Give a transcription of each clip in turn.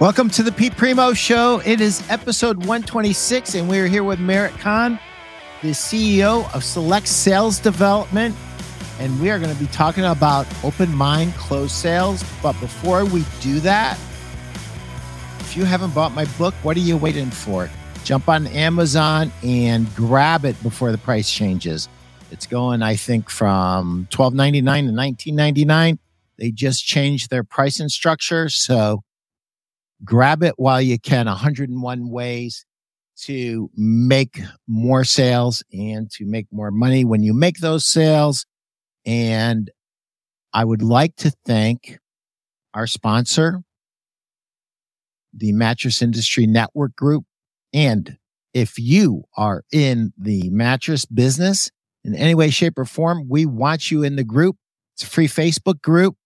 Welcome to the Pete Primo Show. It is episode 126, and we're here with Merit Kahn, the CEO of SELLect Sales Development. And we are going to be talking about open mind, closed sales. But before we do that, if you haven't bought my book, what are you waiting for? Jump on Amazon and grab it before the price changes. It's going, I think, from $12.99 to $19.99. They just changed their pricing structure. So grab it while you can 101 ways to make more sales and to make more money when you make those sales. And i would like to thank our sponsor the mattress industry network group. And if you are in the mattress business in any way shape or form we want you in the group. It's a free facebook group.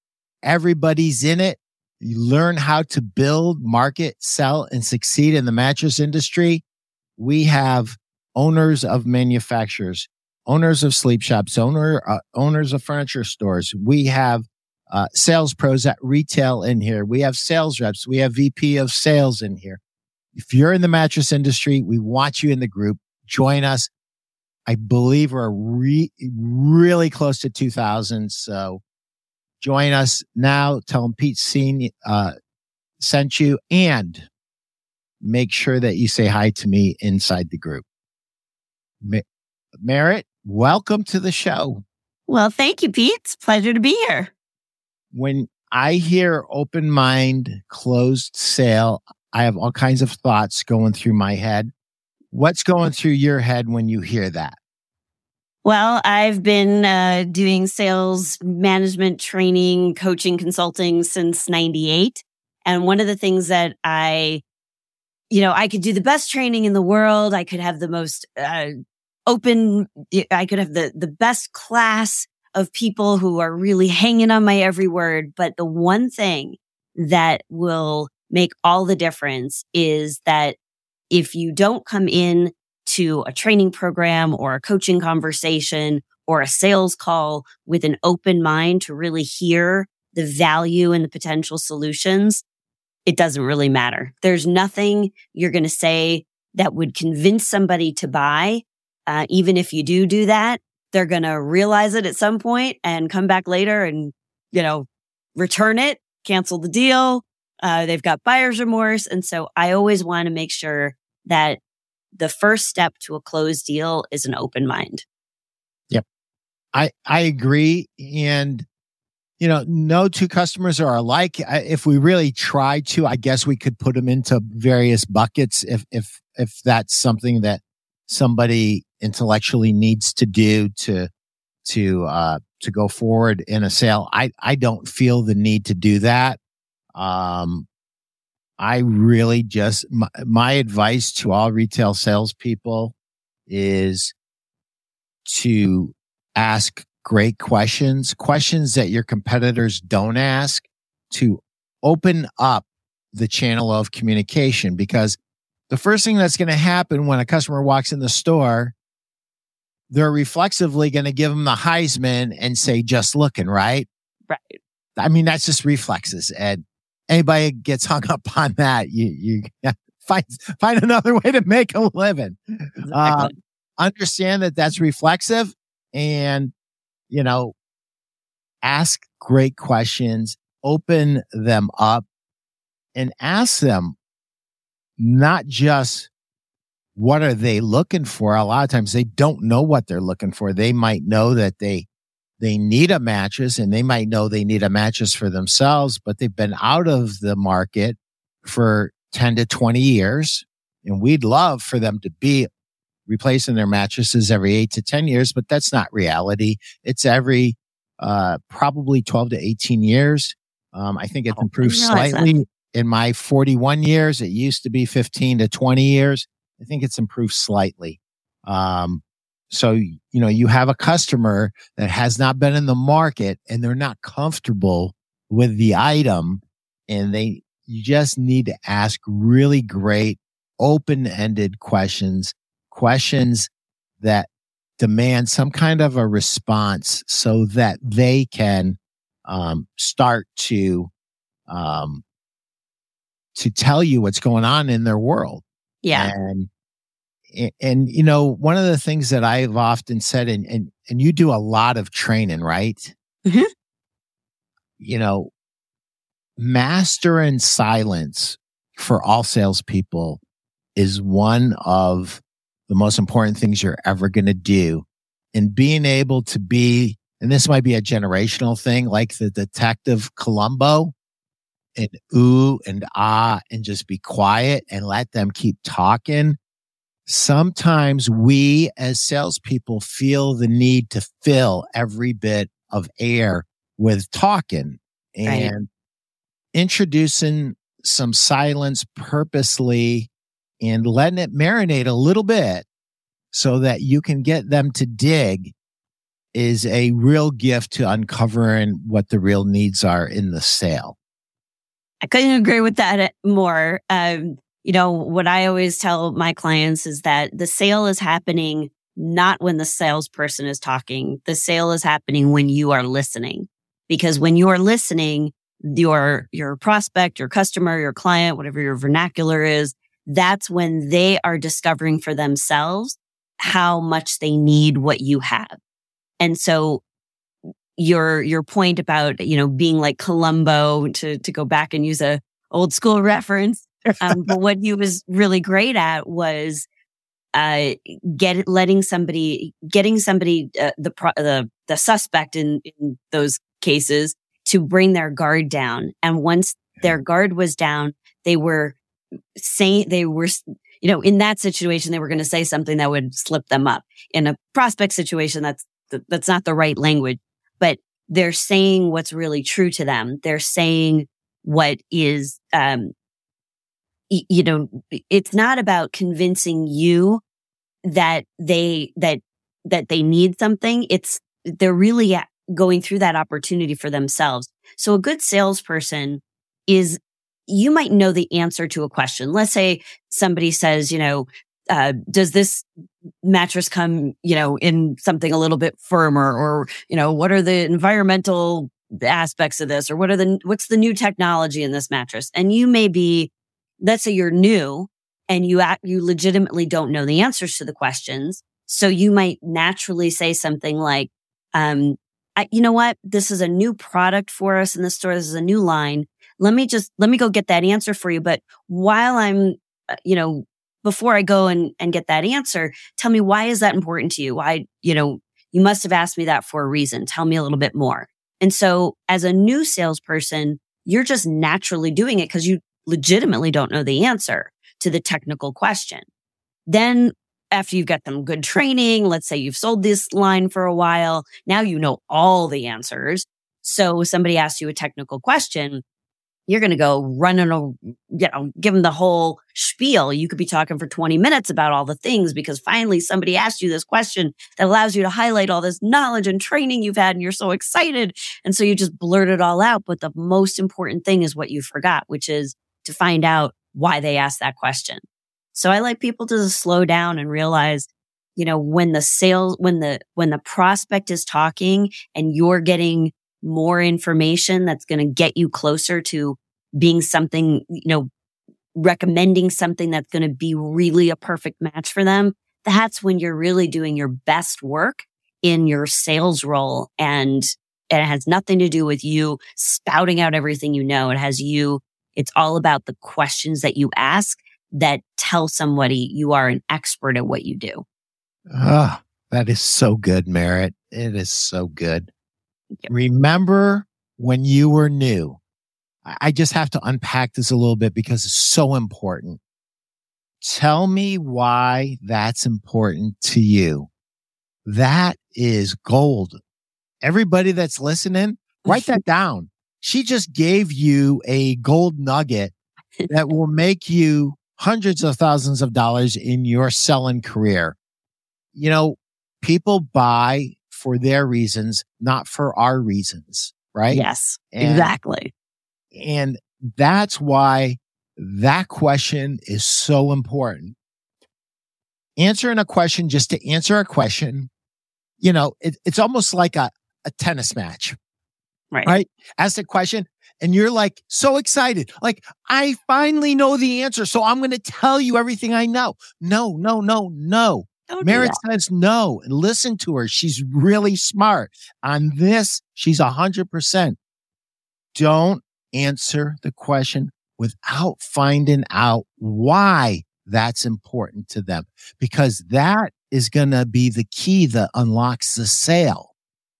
Everybody's in it you learn how to build, market, sell, and succeed in the mattress industry. We have owners of manufacturers, owners of sleep shops, owner uh, owners of furniture stores. We have uh, sales pros at retail in here. We have sales reps. We have VP of sales in here. If you're in the mattress industry, we want you in the group. Join us. I believe we're re- really close to 2000. So Join us now. Tell them Pete seen, uh, sent you and make sure that you say hi to me inside the group. Merit, welcome to the show. Well, thank you, Pete. It's pleasure to be here. When I hear open mind, closed sale, I have all kinds of thoughts going through my head. What's going through your head when you hear that? Well, I've been uh, doing sales management training, coaching, consulting since 98. And one of the things that I, you know, I could do the best training in the world. I could have the most uh, open, I could have the, the best class of people who are really hanging on my every word. But the one thing that will make all the difference is that if you don't come in to a training program or a coaching conversation or a sales call with an open mind to really hear the value and the potential solutions, it doesn't really matter. There's nothing you're going to say that would convince somebody to buy. Uh, even if you do do that, they're going to realize it at some point and come back later and, you know, return it, cancel the deal. Uh, they've got buyer's remorse. And so I always want to make sure that the first step to a closed deal is an open mind. Yep. I, I agree. And, you know, no two customers are alike. If we really try to, I guess we could put them into various buckets if, if, if that's something that somebody intellectually needs to do to, to, uh, to go forward in a sale. I, I don't feel the need to do that. Um, I really just, my, my advice to all retail salespeople is to ask great questions, questions that your competitors don't ask to open up the channel of communication because the first thing that's going to happen when a customer walks in the store, they're reflexively going to give them the Heisman and say, just looking, right? Right. I mean, that's just reflexes. And anybody gets hung up on that, you you find find another way to make a living. Exactly. Uh, understand that that's reflexive, and you know, ask great questions, open them up, and ask them not just what are they looking for. A lot of times they don't know what they're looking for. They might know that they they need a mattress and they might know they need a mattress for themselves, but they've been out of the market for 10 to 20 years. And we'd love for them to be replacing their mattresses every eight to 10 years, but that's not reality. It's every, uh, probably 12 to 18 years. Um, I think it's oh, improved slightly that. in my 41 years. It used to be 15 to 20 years. I think it's improved slightly. Um, so, you know, you have a customer that has not been in the market and they're not comfortable with the item and they, you just need to ask really great open ended questions, questions that demand some kind of a response so that they can um, start to um, to tell you what's going on in their world. Yeah. And and you know, one of the things that I've often said, and and and you do a lot of training, right? Mhm. You know, master in silence for all salespeople is one of the most important things you're ever going to do. And being able to be, and this might be a generational thing, like the detective Columbo and ooh and ah, and just be quiet and let them keep talking. Sometimes we as salespeople feel the need to fill every bit of air with talking Right. and introducing some silence purposely and letting it marinate a little bit so that you can get them to dig is a real gift to uncovering what the real needs are in the sale. I couldn't agree with that more. Um, you know, what I always tell my clients is that the sale is happening not when the salesperson is talking. The sale is happening when you are listening. Because when you are listening, your, your prospect, your customer, your client, whatever your vernacular is, that's when they are discovering for themselves how much they need what you have. And so your, your point about, you know, being like Columbo to, to go back and use a old school reference. Um, but what he was really great at was, uh, get letting somebody, getting somebody, uh, the, pro, the, the suspect in, in those cases to bring their guard down. And once their guard was down, they were saying, they were, you know, in that situation, they were going to say something that would slip them up. In a prospect situation, that's, that's not the right language, but they're saying what's really true to them. They're saying what is, um, you know, it's not about convincing you that they, that, that they need something. It's, they're really going through that opportunity for themselves. So a good salesperson is, you might know the answer to a question. Let's say somebody says, you know, uh, does this mattress come, you know, in something a little bit firmer or, you know, what are the environmental aspects of this or what are the, what's the new technology in this mattress? And you may be, let's say you're new and you act, you legitimately don't know the answers to the questions. So you might naturally say something like, um, I, you know what? This is a new product for us in the store. This is a new line. Let me just, let me go get that answer for you. But while I'm, uh, you know, before I go and, and get that answer, tell me why is that important to you? Why, you know, you must have asked me that for a reason. Tell me a little bit more. And so as a new salesperson, you're just naturally doing it because you legitimately don't know the answer to the technical question. Then after you've got them good training, let's say you've sold this line for a while. Now you know all the answers. So somebody asks you a technical question, you're going to go running, a, you know, give them the whole spiel. You could be talking for 20 minutes about all the things because finally somebody asked you this question that allows you to highlight all this knowledge and training you've had and you're so excited. And so you just blurt it all out. But the most important thing is what you forgot, which is to find out why they asked that question. So I like people to slow down and realize, you know, when the sales, when the, when the prospect is talking and you're getting more information that's going to get you closer to being something, you know, recommending something that's going to be really a perfect match for them. That's when you're really doing your best work in your sales role. And, and it has nothing to do with you spouting out everything you know. It has you, it's all about the questions that you ask that tell somebody you are an expert at what you do. Ah, that is so good, Merit. It is so good. Remember when you were new? I I just have to unpack this a little bit because it's so important. Tell me why that's important to you. That is gold. Everybody that's listening, write that down. She just gave you a gold nugget that will make you hundreds of thousands of dollars in your selling career. You know, people buy for their reasons, not for our reasons, right? Yes, And- exactly. And that's why that question is so important. Answering a question just to answer a question, you know, it, it's almost like a, a tennis match, Right. right? Ask the question and you're like so excited. Like, I finally know the answer. So I'm going to tell you everything I know. No, no, no, no. Don't Merit says no. And listen to her. She's really smart. On this, she's 100%. Don't answer the question without finding out why that's important to them, because that is going to be the key that unlocks the sale.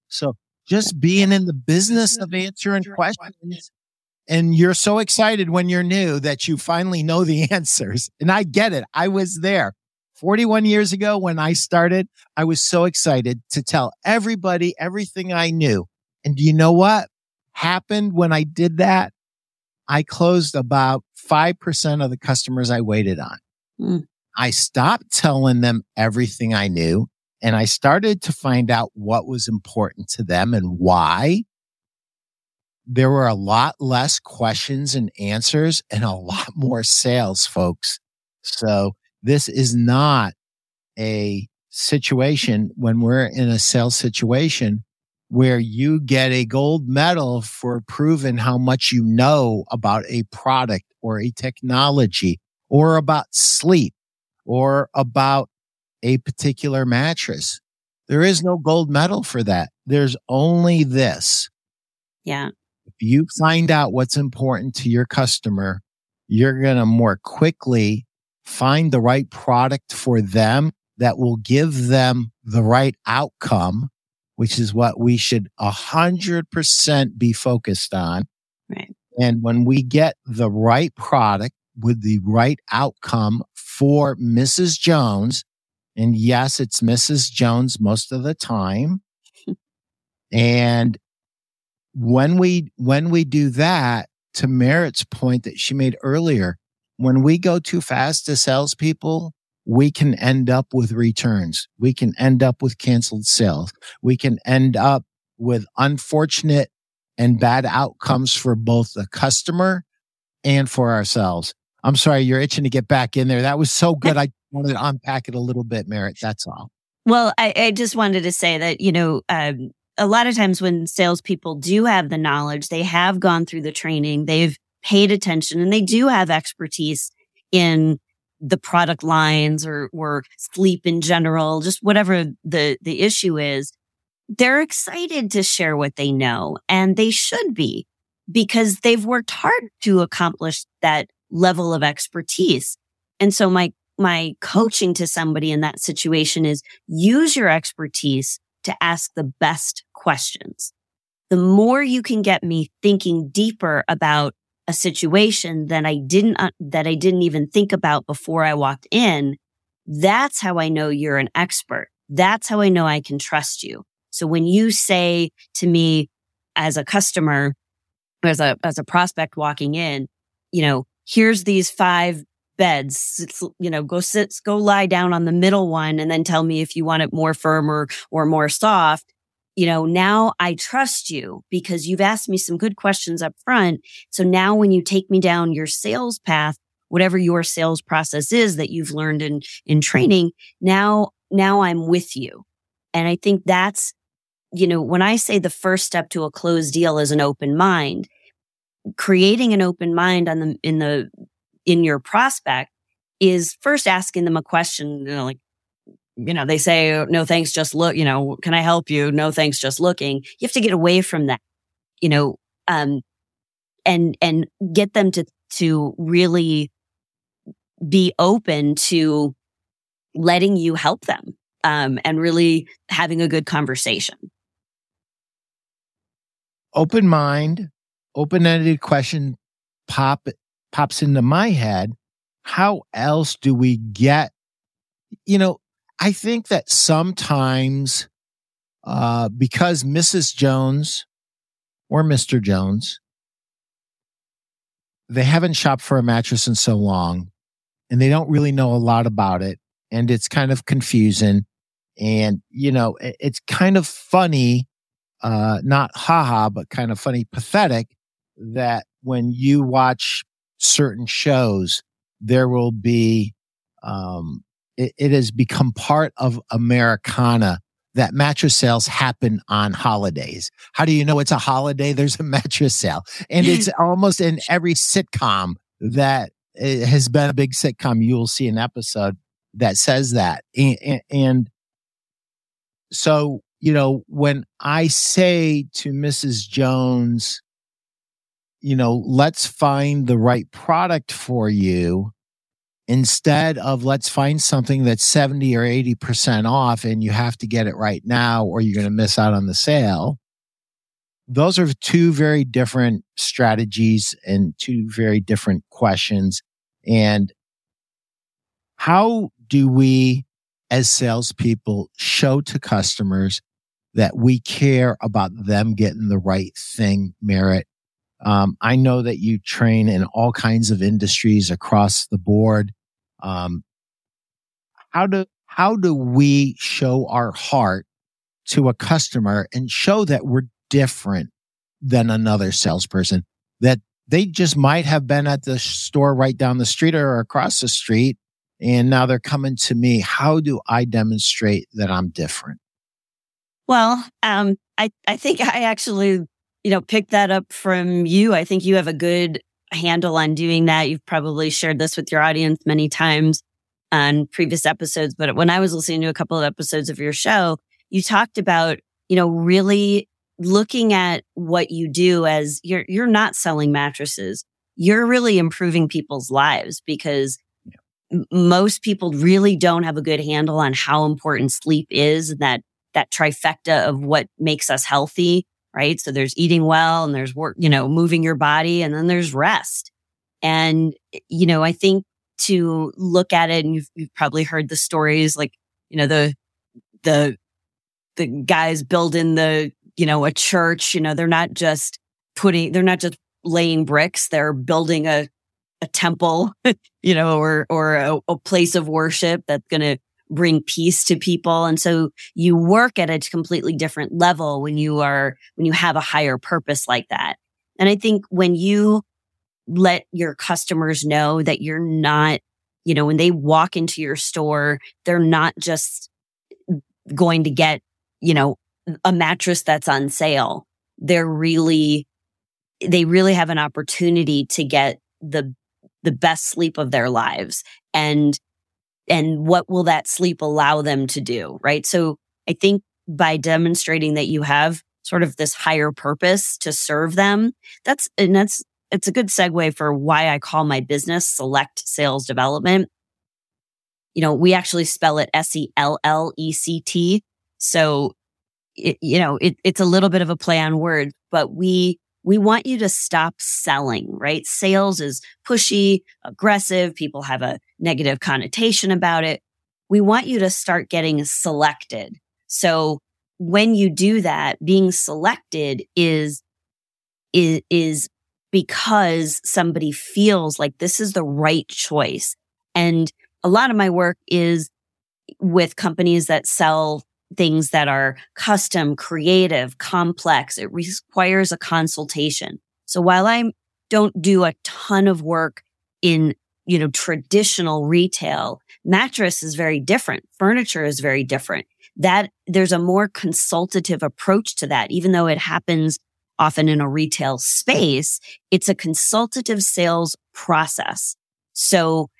So just being in the business of answering questions. And you're so excited when you're new that you finally know the answers. And I get it. I was there 41 years ago when I started. I was so excited to tell everybody everything I knew. And do you know what happened when I did that? I closed about 5% of the customers I waited on. Hmm. I stopped telling them everything I knew and I started to find out what was important to them and why. There were a lot less questions and answers and a lot more sales, folks. So this is not a situation when we're in a sales situation where you get a gold medal for proving how much you know about a product or a technology or about sleep or about a particular mattress. There is no gold medal for that. There's only this. Yeah. If you find out what's important to your customer, you're going to more quickly find the right product for them that will give them the right outcome, which is what we should a hundred percent be focused on. Right. And when we get the right product with the right outcome for Mrs. Jones, and yes, it's Mrs. Jones most of the time. and when we, when we do that, to Merit's point that she made earlier, when we go too fast to salespeople, we can end up with returns. We can end up with canceled sales. We can end up with unfortunate and bad outcomes for both the customer and for ourselves. I'm sorry, you're itching to get back in there. That was so good. I wanted to unpack it a little bit, Merit. That's all. Well, I, I just wanted to say that, you know, um, a lot of times when salespeople do have the knowledge, they have gone through the training, they've paid attention, and they do have expertise in the product lines or, or sleep in general, just whatever the, the issue is. They're excited to share what they know and they should be because they've worked hard to accomplish that level of expertise. And so my, my coaching to somebody in that situation is use your expertise to ask the best questions. The more you can get me thinking deeper about a situation that I didn't, uh, that I didn't even think about before I walked in, that's how I know you're an expert. That's how I know I can trust you. So when you say to me as a customer, as a, as a prospect walking in, you know, here's these five beds. It's, you know, go sit, go lie down on the middle one and then tell me if you want it more firm or, or more soft. You know, now I trust you because you've asked me some good questions up front. So now when you take me down your sales path, whatever your sales process is that you've learned in, in training, now, now I'm with you. And I think that's, you know, when I say the first step to a closed deal is an open mind, creating an open mind on the, in the, in your prospect is first asking them a question, you know, like, you know, they say, no, thanks, just look, you know, can I help you? No, thanks, just looking. You have to get away from that, you know, um, and, and get them to, to really be open to letting you help them, um, and really having a good conversation. Open mind, open ended question pop pops into my head. How else do we get, you know, I think that sometimes, uh, because Mrs. Jones or Mr. Jones, they haven't shopped for a mattress in so long and they don't really know a lot about it. And it's kind of confusing. And, you know, it, it's kind of funny, uh, not haha, but kind of funny, pathetic that when you watch certain shows, there will be, um, it, it has become part of Americana that mattress sales happen on holidays. How do you know it's a holiday? There's a mattress sale. And it's almost in every sitcom that has been a big sitcom. You will see an episode that says that. And, and so, you know, when I say to Mrs. Jones, you know, let's find the right product for you instead of let's find something that's 70 or 80% off and you have to get it right now or you're going to miss out on the sale. Those are two very different strategies and two very different questions. And how do we, as salespeople, show to customers that we care about them getting the right thing, Merit? Um, I know that you train in all kinds of industries across the board. Um, how do how do we show our heart to a customer and show that we're different than another salesperson? That they just might have been at the store right down the street or across the street, and now they're coming to me. How do I demonstrate that I'm different? Well, um, I I think I actually you know pick that up from you. I think you have a good handle on doing that. You've probably shared this with your audience many times on previous episodes, but when I was listening to a couple of episodes of your show, you talked about, you know, really looking at what you do as you're you're not selling mattresses. You're really improving people's lives because most people really don't have a good handle on how important sleep is and that that trifecta of what makes us healthy right? So there's eating well and there's work, you know, moving your body and then there's rest. And, eh, you know, I think to look at it and you've, you've probably heard the stories like, you know, the, the, the guys building the, you know, a church, you know, they're not just putting, they're not just laying bricks. They're building a, a temple, you know, or, or a, a place of worship that's going to bring peace to people. And so you work at a completely different level when you are, when you have a higher purpose like that. And I think when you let your customers know that you're not, you know, when they walk into your store, they're not just going to get, you know, a mattress that's on sale. They're really, they really have an opportunity to get the, the best sleep of their lives. And and what will that sleep allow them to do? Right. So I think by demonstrating that you have sort of this higher purpose to serve them, that's, and that's, it's a good segue for why I call my business SELLect Sales Development. You know, we actually spell it S E L L E C T. So, it, you know, it, it's a little bit of a play on words, but we we want you to stop selling, right? Sales is pushy, aggressive. People have a negative connotation about it. We want you to start getting selected. So when you do that, being selected is, is, is because somebody feels like this is the right choice. And a lot of my work is with companies that sell things that are custom, creative, complex. It requires a consultation. So while I don't do a ton of work in, you know, traditional retail, mattress is very different. Furniture is very different. That there's a more consultative approach to that, even though it happens often in a retail space. It's a consultative sales process. So,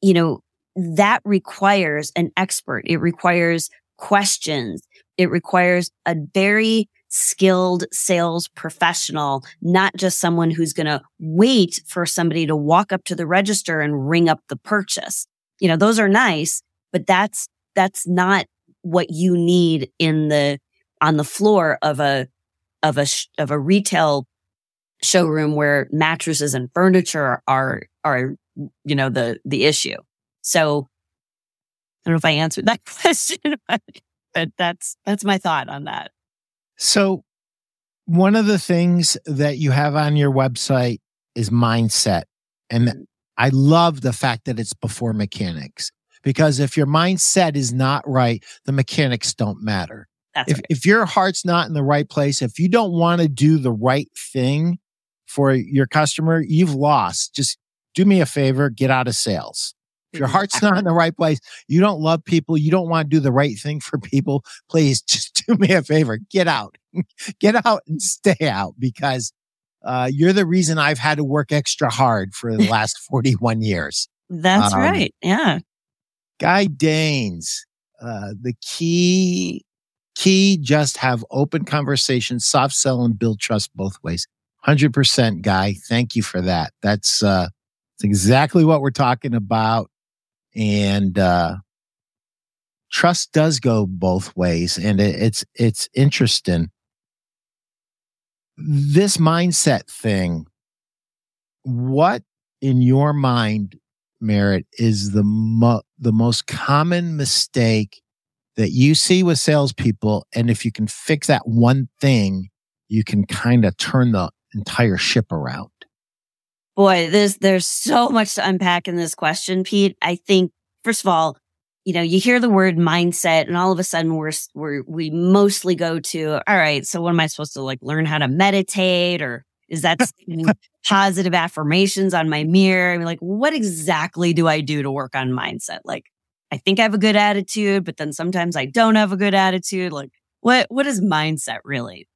you know, that requires an expert. It requires questions. It requires a very skilled sales professional, not just someone who's going to wait for somebody to walk up to the register and ring up the purchase. You know, those are nice, but that's, that's not what you need in the, on the floor of a, of a, of a retail showroom where mattresses and furniture are, are, you know, the, the issue. So don't know if I answered that question, but, but that's that's my thought on that. So one of the things that you have on your website is mindset. And mm-hmm. I love the fact that it's before mechanics because if your mindset is not right, the mechanics don't matter. That's if, right. if your heart's not in the right place, if you don't want to do the right thing for your customer, you've lost. Just do me a favor, get out of sales. If your heart's not in the right place, you don't love people, you don't want to do the right thing for people, please just do me a favor. Get out. Get out and stay out because uh, you're the reason I've had to work extra hard for the last 41 years. That's um, right. Yeah. Guy Danes, uh, the key, key, just have open conversations, soft sell and build trust both ways. 100% guy. Thank you for that. That's, uh, that's exactly what we're talking about. And, uh, trust does go both ways and it, it's, it's interesting. This mindset thing, what in your mind Merit is the mo- the most common mistake that you see with salespeople, and if you can fix that one thing, you can kind of turn the entire ship around. Boy, there's there's so much to unpack in this question, Pete. I think first of all, you know, you hear the word mindset, and all of a sudden we're we're we mostly go to all right. So what am I supposed to like learn how to meditate or is that positive affirmations on my mirror? I mean, like, what exactly do I do to work on mindset? Like, I think I have a good attitude, but then sometimes I don't have a good attitude. Like, what, what is mindset really?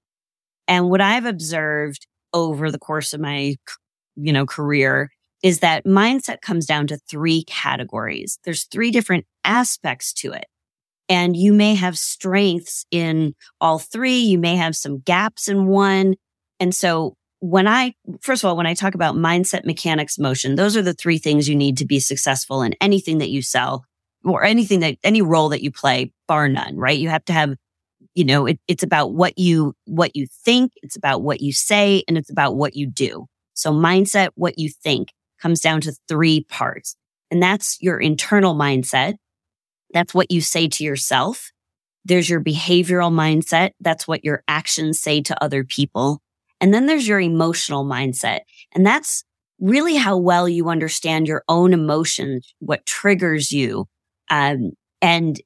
And what I've observed over the course of my, you know, career is that mindset comes down to three categories. There's three different aspects to it. And you may have strengths in all three. You may have some gaps in one. And so when I, first of all, when I talk about mindset, mechanics, motion, those are the three things you need to be successful in anything that you sell or anything that, any role that you play, bar none, right? You have to have, you know, it, it's about what you, what you think. It's about what you say and it's about what you do. So mindset, what you think comes down to three parts. And that's your internal mindset. That's what you say to yourself. There's your behavioral mindset. That's what your actions say to other people. And then there's your emotional mindset. And that's really how well you understand your own emotions, what triggers you, um, and,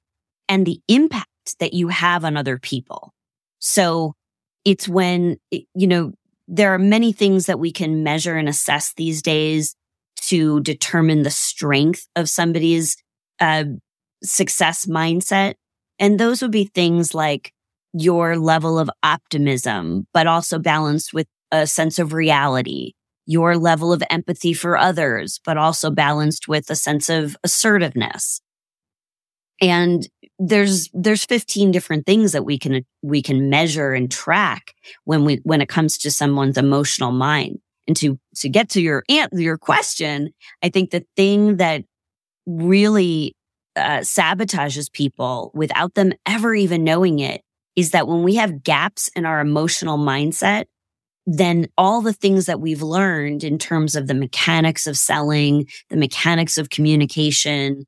and the impact that you have on other people. So it's when, you know, there are many things that we can measure and assess these days to determine the strength of somebody's, uh, success mindset. And those would be things like your level of optimism, but also balanced with a sense of reality, your level of empathy for others, but also balanced with a sense of assertiveness. And there's, there's 15 different things that we can, we can measure and track when we, when it comes to someone's emotional mind. And to, to get to your, answer your question, I think the thing that really uh, sabotages people without them ever even knowing it is that when we have gaps in our emotional mindset, then all the things that we've learned in terms of the mechanics of selling, the mechanics of communication,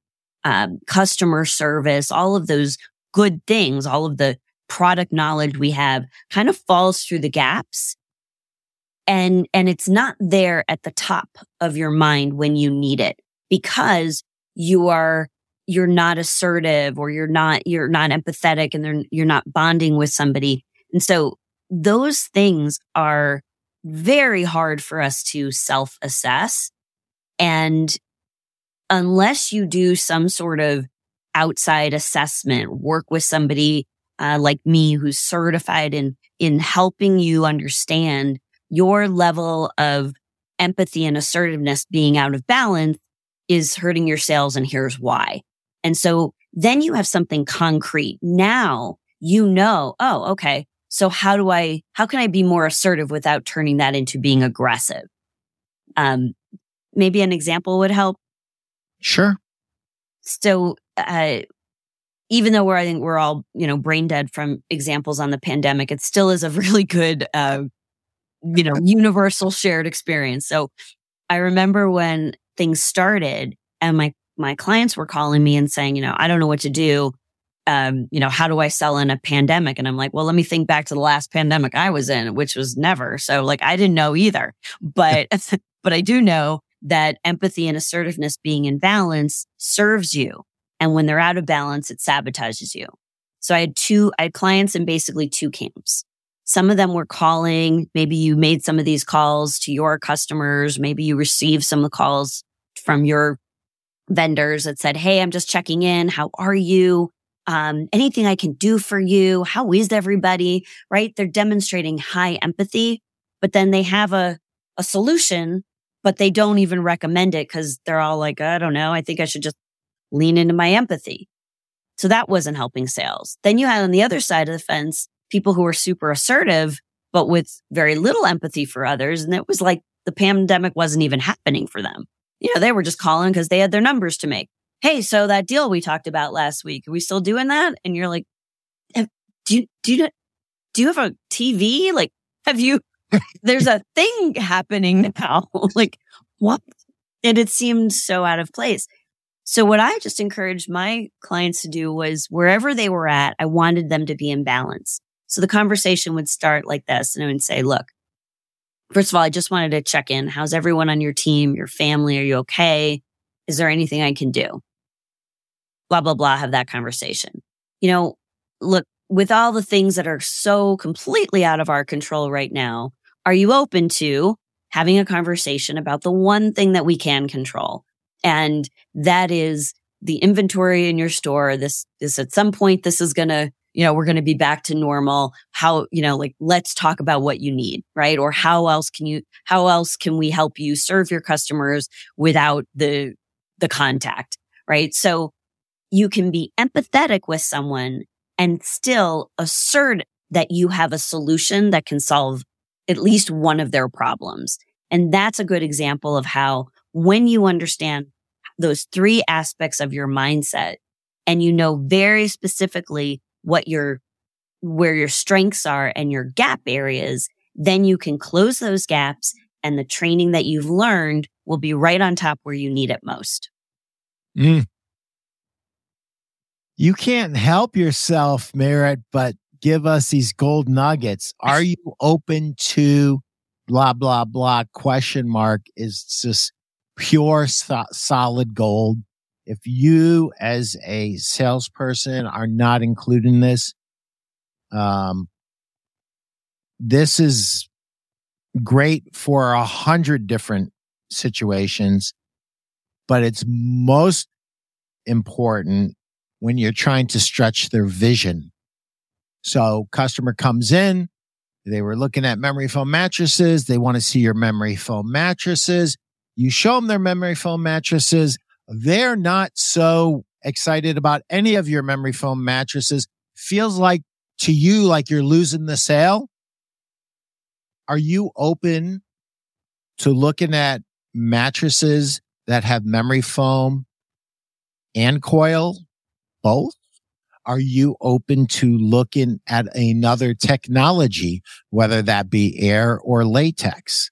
um, customer service, all of those good things, all of the product knowledge we have kind of falls through the gaps. And, and it's not there at the top of your mind when you need it because you are you're not assertive or you're not, you're not empathetic and you're not bonding with somebody. And so those things are very hard for us to self assess. And unless you do some sort of outside assessment, work with somebody uh, like me who's certified in, in helping you understand your level of empathy and assertiveness being out of balance is hurting your sales. And here's why. And so then you have something concrete. Now you know, oh, okay. So how do I, how can I be more assertive without turning that into being aggressive? Um, maybe an example would help. Sure. So, uh, even though we're, I think we're all, you know, brain dead from examples on the pandemic, it still is a really good, uh, you know, universal shared experience. So I remember when things started and my my clients were calling me and saying, you know, I don't know what to do. Um, you know, how do I sell in a pandemic? And I'm like, well, let me think back to the last pandemic I was in, which was never. So like, I didn't know either, but, but I do know that empathy and assertiveness being in balance serves you. And when they're out of balance, it sabotages you. So I had two, I had clients in basically two camps. Some of them were calling. Maybe you made some of these calls to your customers. Maybe you received some of the calls from your vendors that said, Hey, I'm just checking in. How are you? Um, anything I can do for you? How is everybody? Right? They're demonstrating high empathy, but then they have a, a solution, but they don't even recommend it because they're all like, I don't know. I think I should just lean into my empathy. So that wasn't helping sales. Then you had on the other side of the fence, people who were super assertive, but with very little empathy for others. And it was like the pandemic wasn't even happening for them. You know, they were just calling because they had their numbers to make. Hey, so that deal we talked about last week, are we still doing that? And you're like, do you, do you, do you have a TV? Like, have you, there's a thing happening now. like, what? And it seemed so out of place. So what I just encouraged my clients to do was wherever they were at, I wanted them to be in balance. So the conversation would start like this and I would say, look, first of all, I just wanted to check in. How's everyone on your team, your family? Are you okay? Is there anything I can do? Blah, blah, blah. Have that conversation. You know, look, with all the things that are so completely out of our control right now, are you open to having a conversation about the one thing that we can control? And that is the inventory in your store. This, this at some point, this is going to, you know, we're going to be back to normal. How, you know, like, let's talk about what you need, right? Or how else can you, how else can we help you serve your customers without the, the contact, right? So you can be empathetic with someone and still assert that you have a solution that can solve at least one of their problems. And that's a good example of how when you understand those three aspects of your mindset and you know very specifically what your, where your strengths are and your gap areas, then you can close those gaps and the training that you've learned will be right on top where you need it most. Mm. You can't help yourself, Merit, but give us these gold nuggets. Are you open to blah, blah, blah question mark is just pure so- solid gold. If you as a salesperson are not including this, um, this is great for a hundred different situations, but it's most important when you're trying to stretch their vision. So customer comes in, they were looking at memory foam mattresses. They want to see your memory foam mattresses. You show them their memory foam mattresses. They're not so excited about any of your memory foam mattresses. Feels like to you like you're losing the sale. Are you open to looking at mattresses that have memory foam and coil both? Are you open to looking at another technology, whether that be air or latex?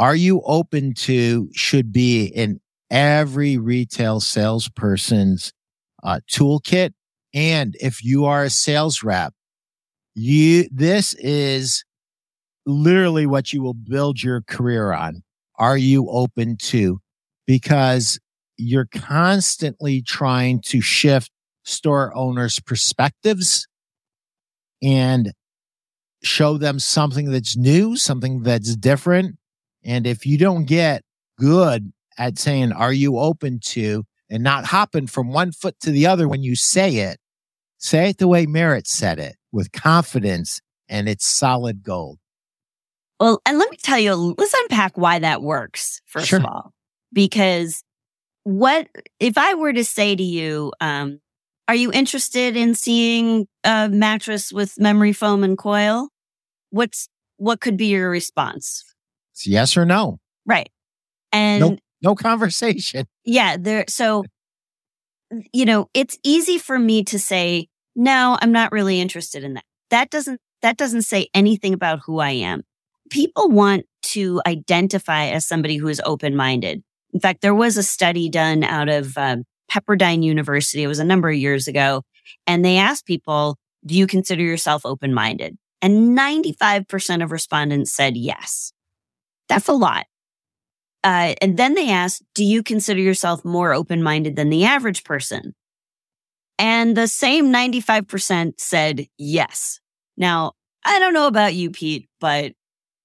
are you open to should be in every retail salesperson's uh, toolkit? And if you are a sales rep, you, this is literally what you will build your career on. Are you open to? Because you're constantly trying to shift store owners' perspectives and show them something that's new, something that's different, and if you don't get good at saying, are you open to, and not hopping from one foot to the other when you say it, say it the way Merit said it with confidence and it's solid gold. Well, and let me tell you, let's unpack why that works, first sure. of all. Because what, if I were to say to you, um, are you interested in seeing a mattress with memory foam and coil? What's, what could be your response? It's yes or no. Right. And no, no conversation. Yeah. There. So, you know, it's easy for me to say, no, I'm not really interested in that. That doesn't, that doesn't say anything about who I am. People want to identify as somebody who is open minded. In fact, there was a study done out of um, Pepperdine University. It was a number of years ago. And they asked people, do you consider yourself open minded? And 95% of respondents said yes. That's a lot. Uh, and then they asked, do you consider yourself more open minded than the average person? And the same 95% said yes. Now, I don't know about you, Pete, but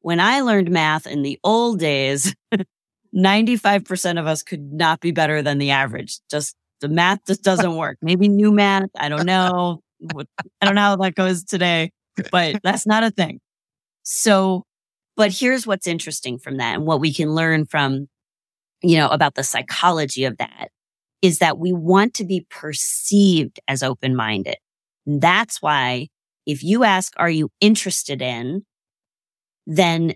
when I learned math in the old days, 95% of us could not be better than the average. Just the math just doesn't work. Maybe new math. I don't know. I don't know how that goes today, but that's not a thing. So, but here's what's interesting from that and what we can learn from, you know, about the psychology of that is that we want to be perceived as open minded. That's why if you ask, are you interested in, then,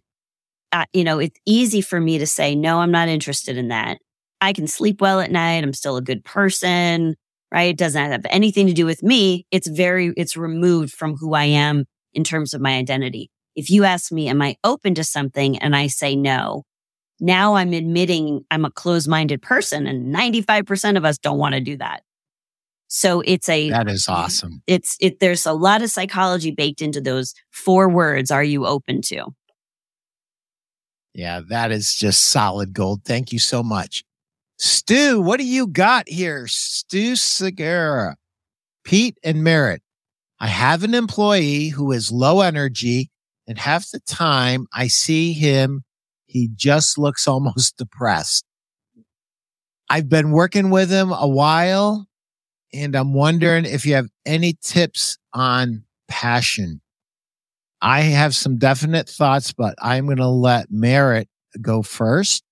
uh, you know, it's easy for me to say, no, I'm not interested in that. I can sleep well at night. I'm still a good person, right? It doesn't have anything to do with me. It's very, it's removed from who I am in terms of my identity. If you ask me, am I open to something? And I say no, now I'm admitting I'm a closed minded person and 95% of us don't want to do that. So it's a, that is awesome. It's, it, there's a lot of psychology baked into those four words. Are you open to? Yeah, that is just solid gold. Thank you so much. Stu, what do you got here? Stu Segura, Pete and Merit. I have an employee who is low energy and half the time I see him, he just looks almost depressed. I've been working with him a while and I'm wondering if you have any tips on passion. I have some definite thoughts, but I'm going to let Merit go first.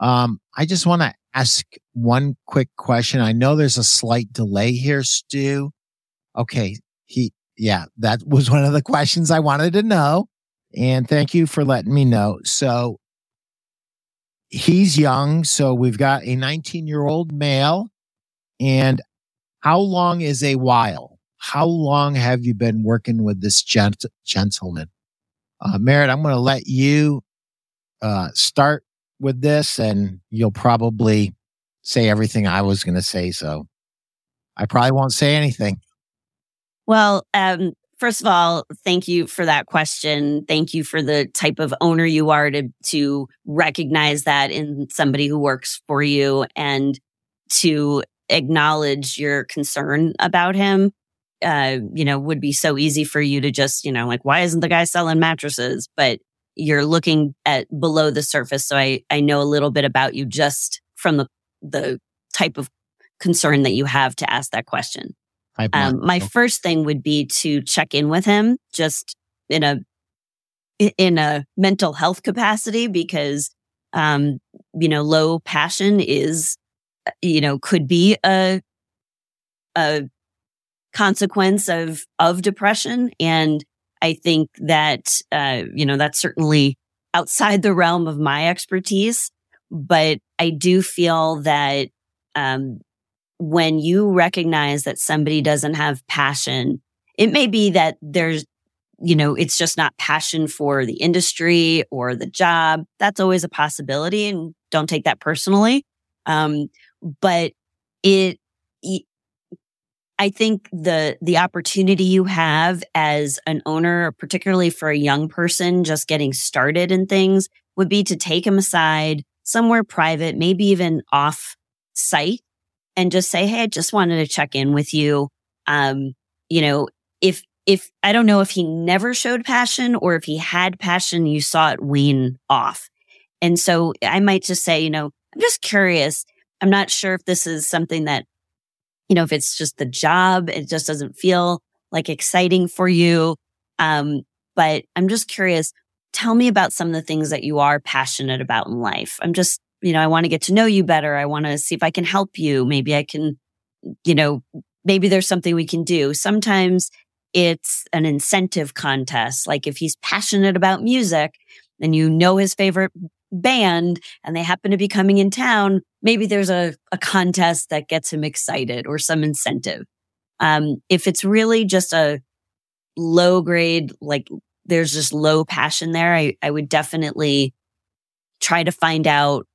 Um, I just want to ask one quick question. I know there's a slight delay here, Stu. Okay. He, yeah, that was one of the questions I wanted to know. And thank you for letting me know. So he's young. So we've got a 19 year old male. And how long is a while? How long have you been working with this gent- gentleman? Uh, Merit, I'm going to let you uh, start with this and you'll probably say everything I was going to say. So I probably won't say anything. Well, um, first of all, thank you for that question. Thank you for the type of owner you are to, to recognize that in somebody who works for you and to acknowledge your concern about him. Uh, you know, would be so easy for you to just, you know, like, why isn't the guy selling mattresses? But you're looking at below the surface. So I, I know a little bit about you just from the, the type of concern that you have to ask that question. Um, my first thing would be to check in with him just in a, in a mental health capacity because, um, you know, low passion is, you know, could be a, a consequence of, of depression. And I think that, uh, you know, that's certainly outside the realm of my expertise, but I do feel that, um, when you recognize that somebody doesn't have passion, it may be that there's, you know, it's just not passion for the industry or the job. That's always a possibility and don't take that personally. Um, but it, I think the the opportunity you have as an owner, particularly for a young person just getting started in things, would be to take him aside somewhere private, maybe even off site, and just say, "Hey, I just wanted to check in with you." Um, you know, if if I don't know if he never showed passion or if he had passion, you saw it wean off. And so I might just say, you know, I'm just curious. I'm not sure if this is something that you know, if it's just the job, it just doesn't feel like exciting for you. Um, but I'm just curious. Tell me about some of the things that you are passionate about in life. I'm just, you know, I want to get to know you better. I want to see if I can help you. Maybe I can, you know, maybe there's something we can do. Sometimes it's an incentive contest. Like if he's passionate about music and you know his favorite band and they happen to be coming in town, maybe there's a, a contest that gets him excited or some incentive. Um, if it's really just a low grade, like there's just low passion there, I, I would definitely try to find out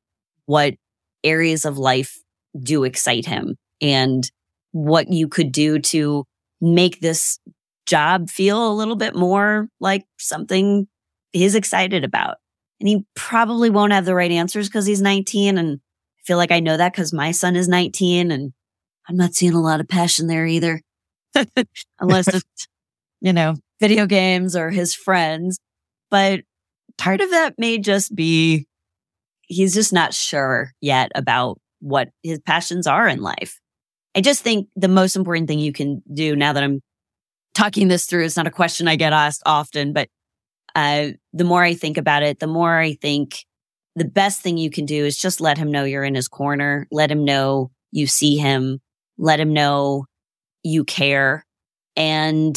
what areas of life do excite him and what you could do to make this job feel a little bit more like something he's excited about and he probably won't have the right answers because he's 19. And I feel like I know that because my son is 19 and I'm not seeing a lot of passion there either. Unless it's, you know, video games or his friends. But part of that may just be he's just not sure yet about what his passions are in life. I just think the most important thing you can do now that I'm talking this through, it's not a question I get asked often, but uh, the more I think about it, the more I think the best thing you can do is just let him know you're in his corner. Let him know you see him. Let him know you care. And,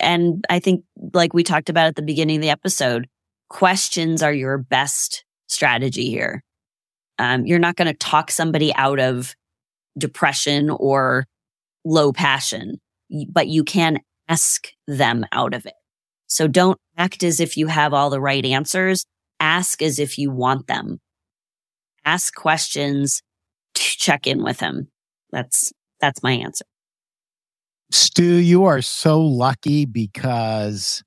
and I think like we talked about at the beginning of the episode, questions are your best strategy here. Um, you're not going to talk somebody out of depression or low passion, but you can ask them out of it. So don't act as if you have all the right answers. Ask as if you want them. Ask questions to check in with him. That's, that's my answer. Stu, you are so lucky because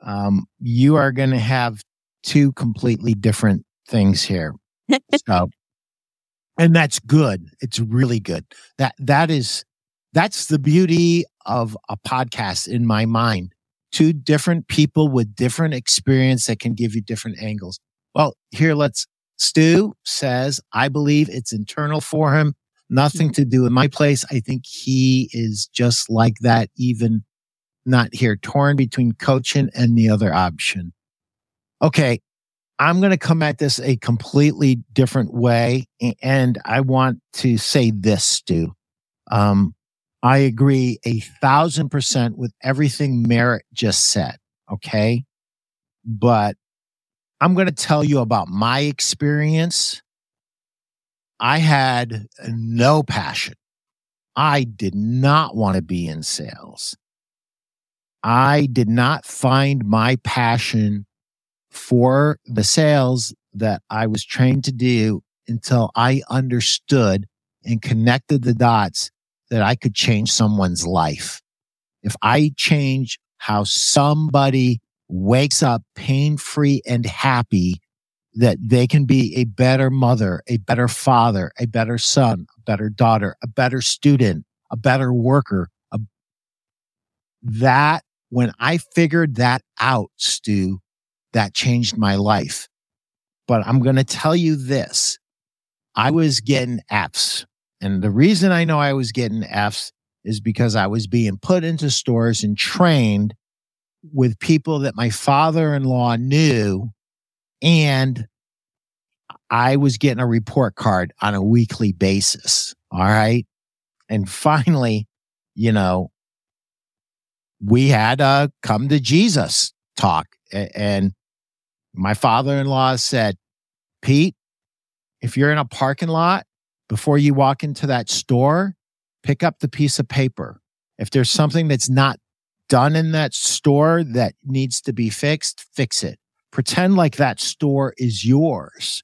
um, you are going to have two completely different things here. so, and that's good. It's really good. That that is that's the beauty of a podcast in my mind. Two different people with different experience that can give you different angles. Well, here let's Stu says, I believe it's internal for him. Nothing mm-hmm. to do with my place. I think he is just like that, even not here, torn between coaching and the other option. Okay. I'm going to come at this a completely different way. And I want to say this, Stu. Um, I agree a thousand percent with everything Merit just said. Okay. But I'm going to tell you about my experience. I had no passion. I did not want to be in sales. I did not find my passion for the sales that I was trained to do until I understood and connected the dots that I could change someone's life. If I change how somebody wakes up pain free and happy, that they can be a better mother, a better father, a better son, a better daughter, a better student, a better worker. A, that when I figured that out, Stu, that changed my life. But I'm going to tell you this. I was getting F's. And the reason I know I was getting F's is because I was being put into stores and trained with people that my father in law knew. And I was getting a report card on a weekly basis. All right. And finally, you know, we had a come to Jesus talk. And my father in law said, Pete, if you're in a parking lot, before you walk into that store, pick up the piece of paper. If there's hmm. something that's not done in that store that needs to be fixed, fix it. Pretend like that store is yours.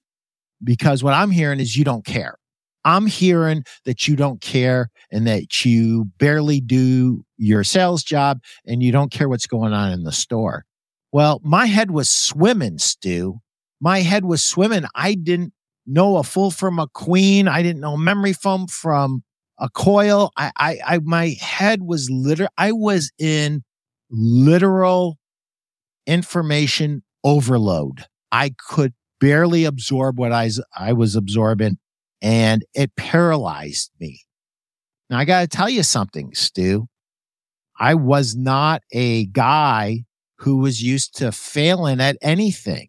Because what I'm hearing is you don't care. I'm hearing that you don't care and that you barely do your sales job and you don't care what's going on in the store. Well, my head was swimming, Stu. My head was swimming. I didn't know a full from a queen. I didn't know memory foam from a coil. I, I, I my head was literal. I was in literal information overload. I could barely absorb what I, I was absorbing and it paralyzed me. Now I got to tell you something, Stu. I was not a guy who was used to failing at anything.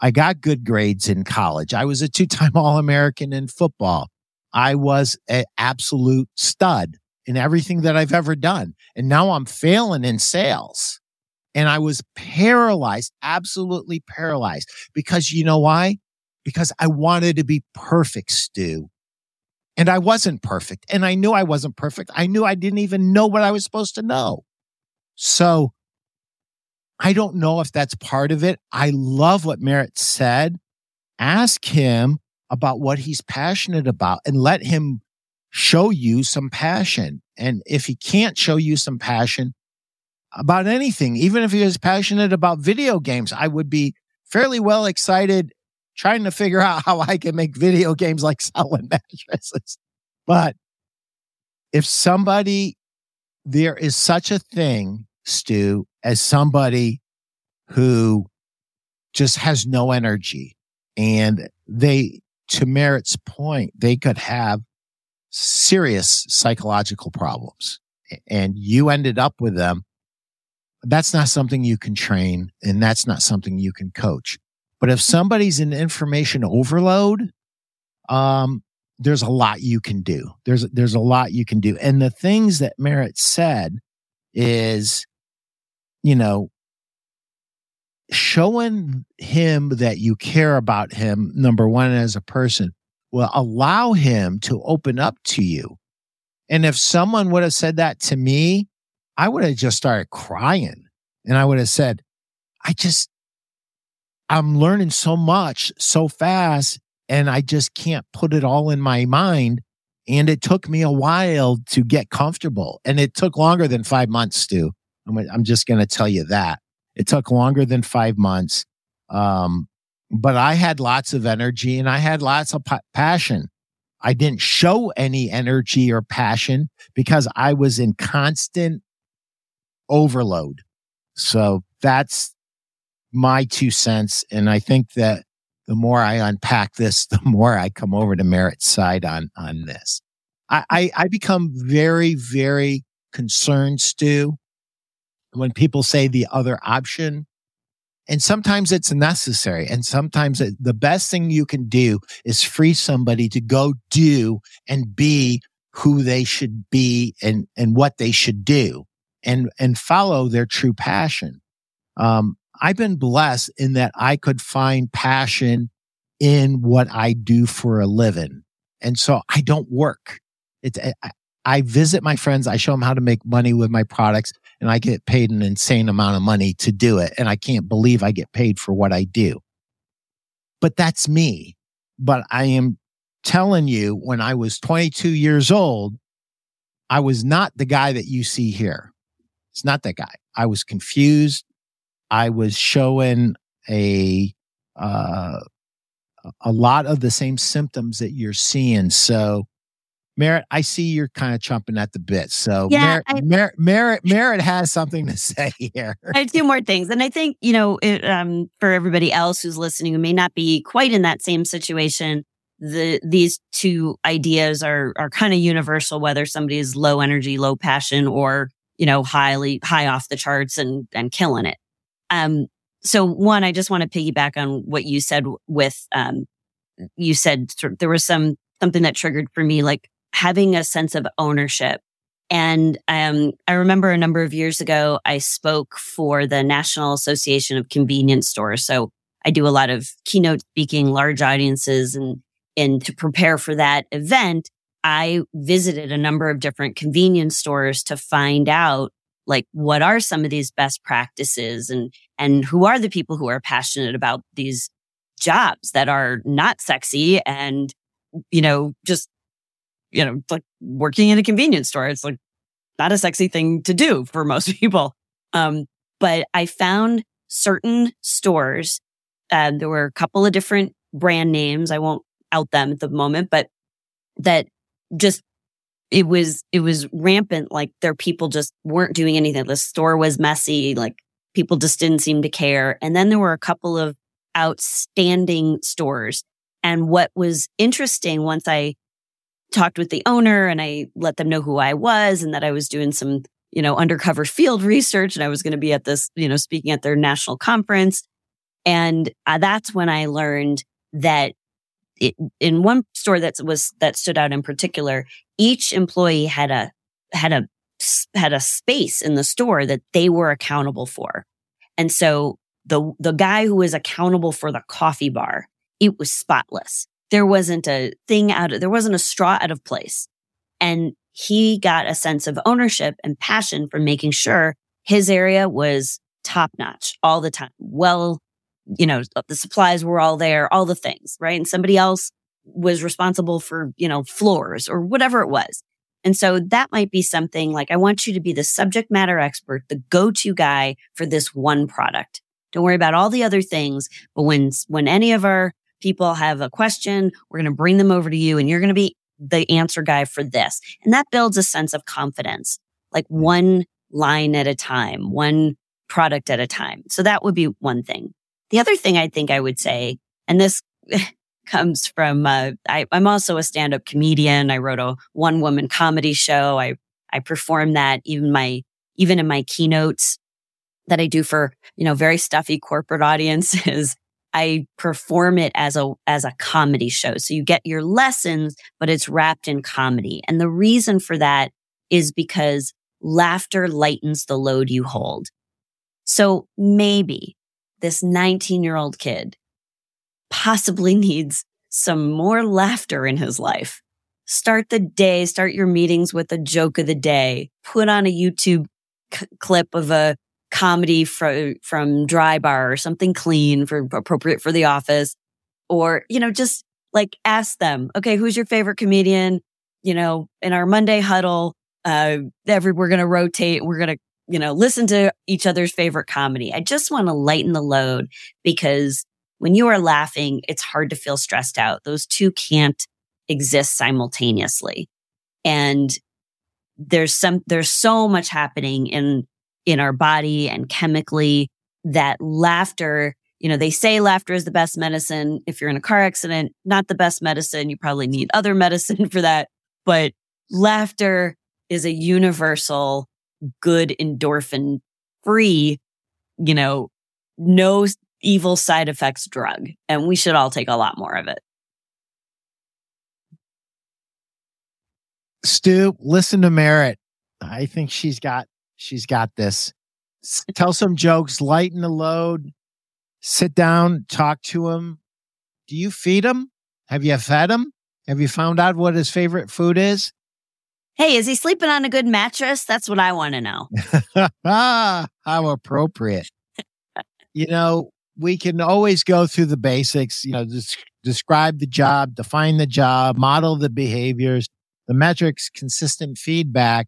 I got good grades in college. I was a two time All American in football. I was an absolute stud in everything that I've ever done. And now I'm failing in sales. And I was paralyzed, absolutely paralyzed because you know why? because I wanted to be perfect, Stu. And I wasn't perfect. And I knew I wasn't perfect. I knew I didn't even know what I was supposed to know. So I don't know if that's part of it. I love what Merit said. Ask him about what he's passionate about and let him show you some passion. And if he can't show you some passion about anything, even if he is passionate about video games, I would be fairly well excited trying to figure out how I can make video games like selling mattresses. But if somebody, there is such a thing, Stu, as somebody who just has no energy And they, to Merit's point, they could have serious psychological problems and you ended up with them. That's not something you can train and that's not something you can coach. But if somebody's in information overload, um, there's a lot you can do. There's there's a lot you can do. And the things that Merit said is, you know, showing him that you care about him, number one, as a person, will allow him to open up to you. And if someone would have said that to me, I would have just started crying. And I would have said, I just, I'm learning so much so fast and I just can't put it all in my mind. And it took me a while to get comfortable. And it took longer than five months, Stu. I'm, just going to tell you that. It took longer than five months. Um, but I had lots of energy and I had lots of pa- passion. I didn't show any energy or passion because I was in constant overload. So that's my two cents. And I think that the more I unpack this, the more I come over to Merit's side on, on this. I, I, I become very, very concerned, Stu, when people say the other option and sometimes it's necessary. And sometimes it, the best thing you can do is free somebody to go do and be who they should be and, and what they should do and, and follow their true passion. Um, I've been blessed in that I could find passion in what I do for a living. And so I don't work. It's, I, I visit my friends. I show them how to make money with my products and I get paid an insane amount of money to do it. And I can't believe I get paid for what I do. But that's me. But I am telling you, when I was 22 years old, I was not the guy that you see here. It's not that guy. I was confused. I was showing a, uh, a lot of the same symptoms that you're seeing. So Merit, I see you're kind of chomping at the bit. So yeah, Merit, I, Merit, Merit, Merit has something to say here. I have two more things. And I think, you know, it, um, for everybody else who's listening who may not be quite in that same situation, the, these two ideas are, are kind of universal, whether somebody is low energy, low passion, or, you know, highly, high off the charts and, and killing it. Um, so one, I just want to piggyback on what you said with, um, you said there was some, something that triggered for me, like, having a sense of ownership. And um, I remember a number of years ago, I spoke for the National Association of Convenience Stores. So I do a lot of keynote speaking, large audiences, and and to prepare for that event, I visited a number of different convenience stores to find out like what are some of these best practices and and who are the people who are passionate about these jobs that are not sexy and you know just you know, like working in a convenience store. It's like not a sexy thing to do for most people. Um, but I found certain stores, uh, there were a couple of different brand names. I won't out them at the moment, but that just it was it was rampant like their people just weren't doing anything the store was messy like people just didn't seem to care and then there were a couple of outstanding stores and what was interesting once i talked with the owner and I let them know who I was and that I was doing some, you know, undercover field research and I was going to be at this, you know, speaking at their national conference. And uh, that's when I learned that it, in one store that was, that stood out in particular, each employee had a, had a, had a space in the store that they were accountable for. And so the, the guy who was accountable for the coffee bar, it was spotless there wasn't a thing out of, there wasn't a straw out of place. And he got a sense of ownership and passion for making sure his area was top notch all the time. Well, you know, the supplies were all there, all the things, right? And somebody else was responsible for, you know, floors or whatever it was. And so that might be something like, I want you to be the subject matter expert, the go-to guy for this one product. Don't worry about all the other things. But when, when any of our people have a question, we're going to bring them over to you and you're going to be the answer guy for this. And that builds a sense of confidence, like one line at a time, one product at a time. So that would be one thing. The other thing I think I would say, and this comes from, uh, I, I'm also a stand up comedian. I wrote a one woman comedy show. I, I perform that even my, even in my keynotes that I do for, you know, very stuffy corporate audiences. I perform it as a, as a comedy show. So you get your lessons, but it's wrapped in comedy. And the reason for that is because laughter lightens the load you hold. So maybe this 19 year old kid possibly needs some more laughter in his life. Start the day, start your meetings with a joke of the day, put on a YouTube c- clip of a comedy fr- from dry bar or something clean for appropriate for the office or, you know, just like ask them, okay, who's your favorite comedian? You know, in our Monday huddle, uh, every, we're to rotate. We're to, you know, listen to each other's favorite comedy. I just want to lighten the load because when you are laughing, it's hard to feel stressed out. Those two can't exist simultaneously. And there's some, there's so much happening in in our body and chemically that laughter, you know, they say laughter is the best medicine. If you're in a car accident, not the best medicine. You probably need other medicine for that. But laughter is a universal good endorphin free, you know, no evil side effects drug. And we should all take a lot more of it. Stu, listen to Merit. I think she's got She's got this. Tell some jokes, lighten the load, sit down, talk to him. Do you feed him? Have you fed him? Have you found out what his favorite food is? Hey, is he sleeping on a good mattress? That's what I want to know. ah, how appropriate. you know, we can always go through the basics, you know, des- describe the job, define the job, model the behaviors, the metrics, consistent feedback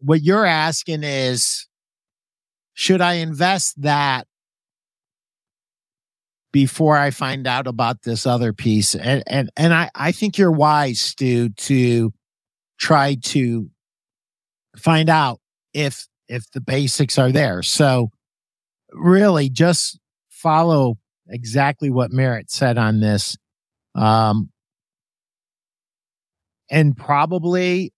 what you're asking is, should I invest that before I find out about this other piece? And and and I I think you're wise, Stu, to try to find out if if the basics are there. So really just follow exactly what Merit said on this. Um, and probably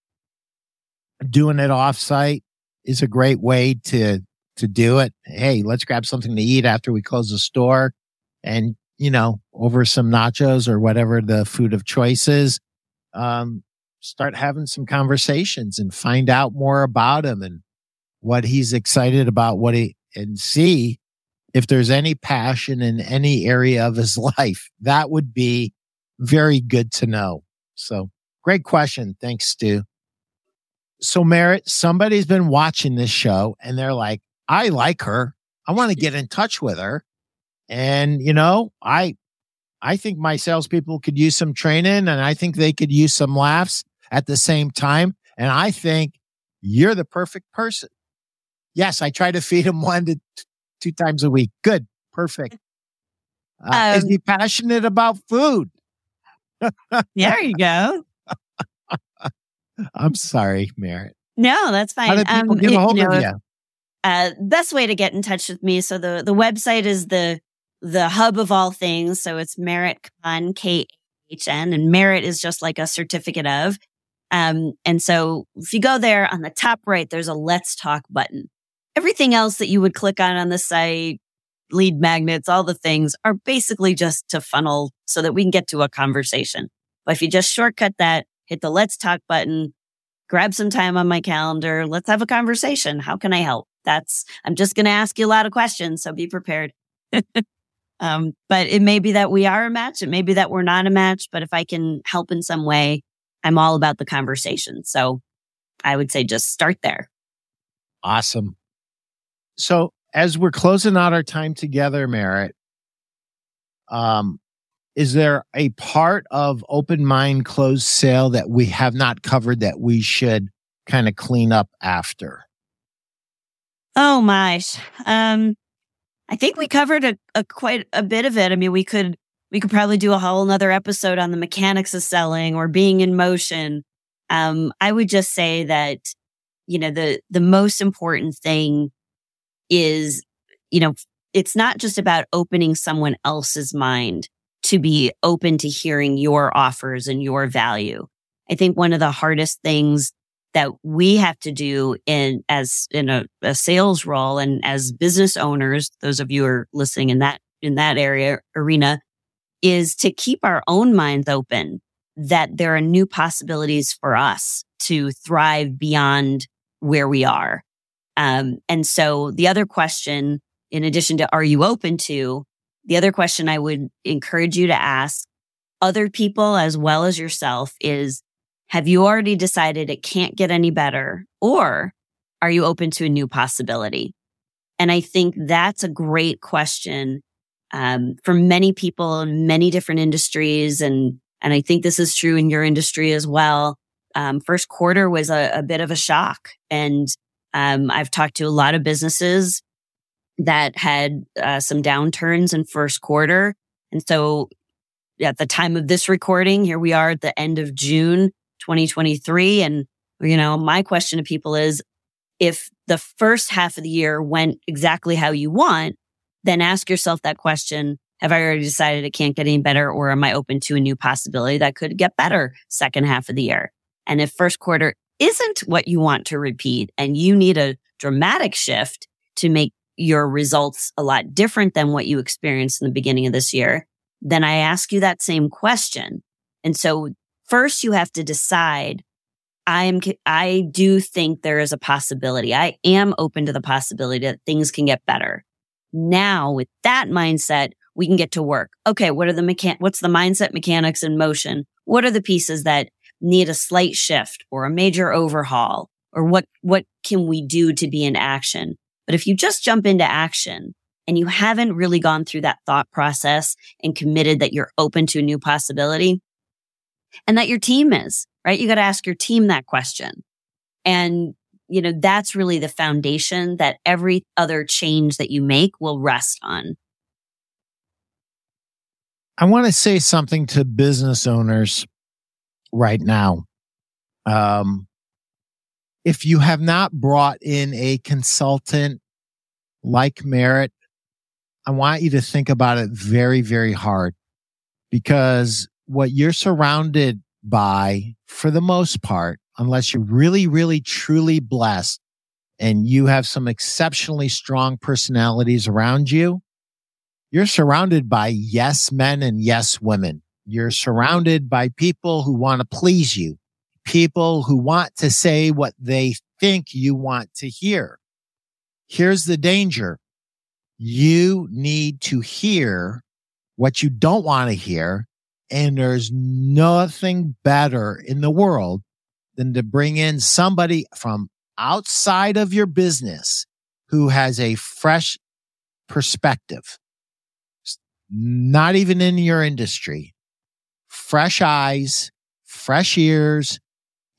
doing it offsite is a great way to to do it. Hey, let's grab something to eat after we close the store and, you know, over some nachos or whatever the food of choice is. Um, start having some conversations and find out more about him and what he's excited about, what he, and see if there's any passion in any area of his life. That would be very good to know. So great question. Thanks, Stu. So, Merit, somebody's been watching this show and they're like, I like her. I want to get in touch with her. And, you know, I, I think my salespeople could use some training and I think they could use some laughs at the same time. And I think you're the perfect person. Yes, I try to feed him one to t- two times a week. Good. Perfect. Uh, um, is he passionate about food? there you go. I'm sorry, Merit. No, that's fine. How do people um, get a hold you know, of you? Uh, best way to get in touch with me. So the, the website is the, the hub of all things. So it's Merit Kahn, K-H-N and Merit is just like a certificate of. Um, and so if you go there on the top right, there's a let's talk button. Everything else that you would click on on the site, lead magnets, all the things are basically just to funnel so that we can get to a conversation. But if you just shortcut that, hit the let's talk button, grab some time on my calendar. Let's have a conversation. How can I help? That's, I'm just going to ask you a lot of questions. So be prepared. um, but it may be that we are a match. It may be that we're not a match, but if I can help in some way, I'm all about the conversation. So I would say just start there. Awesome. So as we're closing out our time together, Merit, um, is there a part of open mind closed sale that we have not covered that we should kind of clean up after? Oh my. Um, I think we covered a, a, quite a bit of it. I mean, we could, we could probably do a whole another episode on the mechanics of selling or being in motion. Um, I would just say that, you know, the, the most important thing is, you know, it's not just about opening someone else's mind to be open to hearing your offers and your value. I think one of the hardest things that we have to do in as in a, a sales role and as business owners, those of you are listening in that in that area arena, is to keep our own minds open that there are new possibilities for us to thrive beyond where we are. Um, and so the other question, in addition to are you open to, the other question I would encourage you to ask other people as well as yourself is, have you already decided it can't get any better? Or are you open to a new possibility? And I think that's a great question um, for many people in many different industries. And, and I think this is true in your industry as well. Um, first quarter was a, a, bit of a shock. And um, I've talked to a lot of businesses that had uh, some downturns in first quarter. And so at the time of this recording, here we are at the end of June 2023. And, you know, my question to people is if the first half of the year went exactly how you want, then ask yourself that question. Have I already decided it can't get any better or am I open to a new possibility that could get better second half of the year? And if first quarter isn't what you want to repeat and you need a dramatic shift to make your results a lot different than what you experienced in the beginning of this year, then I ask you that same question. And so first you have to decide I am, I do think there is a possibility. I am open to the possibility that things can get better. Now with that mindset, we can get to work. Okay. What are the mechan, what's the mindset mechanics in motion? What are the pieces that need a slight shift or a major overhaul? Or what, what can we do to be in action? But if you just jump into action and you haven't really gone through that thought process and committed that you're open to a new possibility and that your team is, right? You got to ask your team that question. And, you know, that's really the foundation that every other change that you make will rest on. I want to say something to business owners right now. Um, if you have not brought in a consultant like Merit, I want you to think about it very, very hard because what you're surrounded by, for the most part, unless you're really, really, truly blessed and you have some exceptionally strong personalities around you, you're surrounded by yes men and yes women. You're surrounded by people who want to please you people who want to say what they think you want to hear. Here's the danger. You need to hear what you don't want to hear. And there's nothing better in the world than to bring in somebody from outside of your business who has a fresh perspective, not even in your industry, fresh eyes, fresh ears,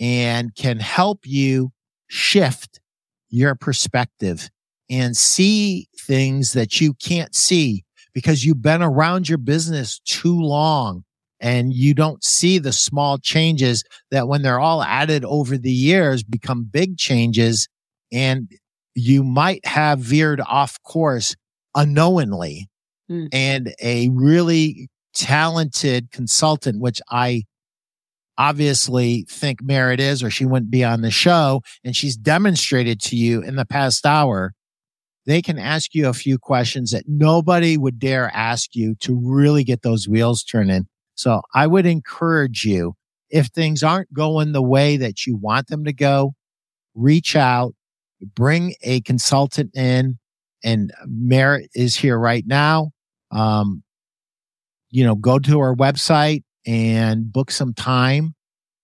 and can help you shift your perspective and see things that you can't see because you've been around your business too long and you don't see the small changes that when they're all added over the years become big changes and you might have veered off course unknowingly mm. and a really talented consultant which i obviously think Merit is, or she wouldn't be on the show. And she's demonstrated to you in the past hour, they can ask you a few questions that nobody would dare ask you to really get those wheels turning. So I would encourage you, if things aren't going the way that you want them to go, reach out, bring a consultant in and Merit is here right now. Um, you know, go to our website, and book some time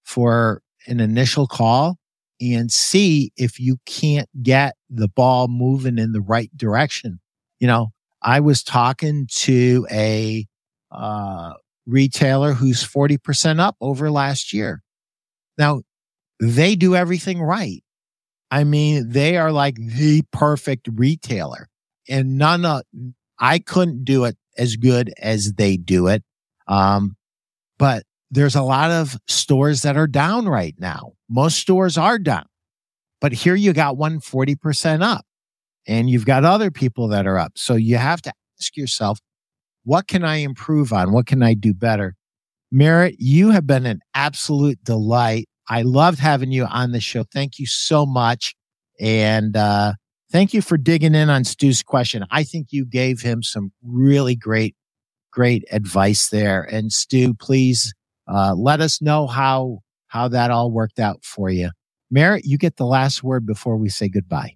for an initial call and see if you can't get the ball moving in the right direction. You know, I was talking to a uh, retailer who's 40% up over last year. Now, they do everything right. I mean, they are like the perfect retailer and none of, I couldn't do it as good as they do it. Um, but there's a lot of stores that are down right now. Most stores are down, but here you got one 40% up and you've got other people that are up. So you have to ask yourself, What can I improve on? What can I do better? Merit, you have been an absolute delight. I loved having you on the show. Thank you so much. And uh, thank you for digging in on Stu's question. I think you gave him some really great, great advice there. And Stu, please uh, let us know how how that all worked out for you. Merit, you get the last word before we say goodbye.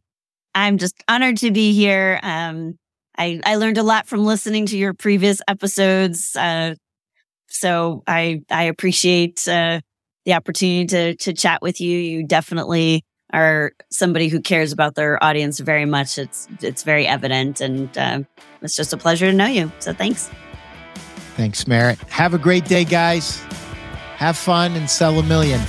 I'm just honored to be here. Um, I, I learned a lot from listening to your previous episodes. Uh, so I, I appreciate, uh, the opportunity to, to chat with you. You definitely are somebody who cares about their audience very much. It's, it's very evident and, uh, it's just a pleasure to know you. So thanks. Thanks, Merit. Have a great day, guys. Have fun and sell a million.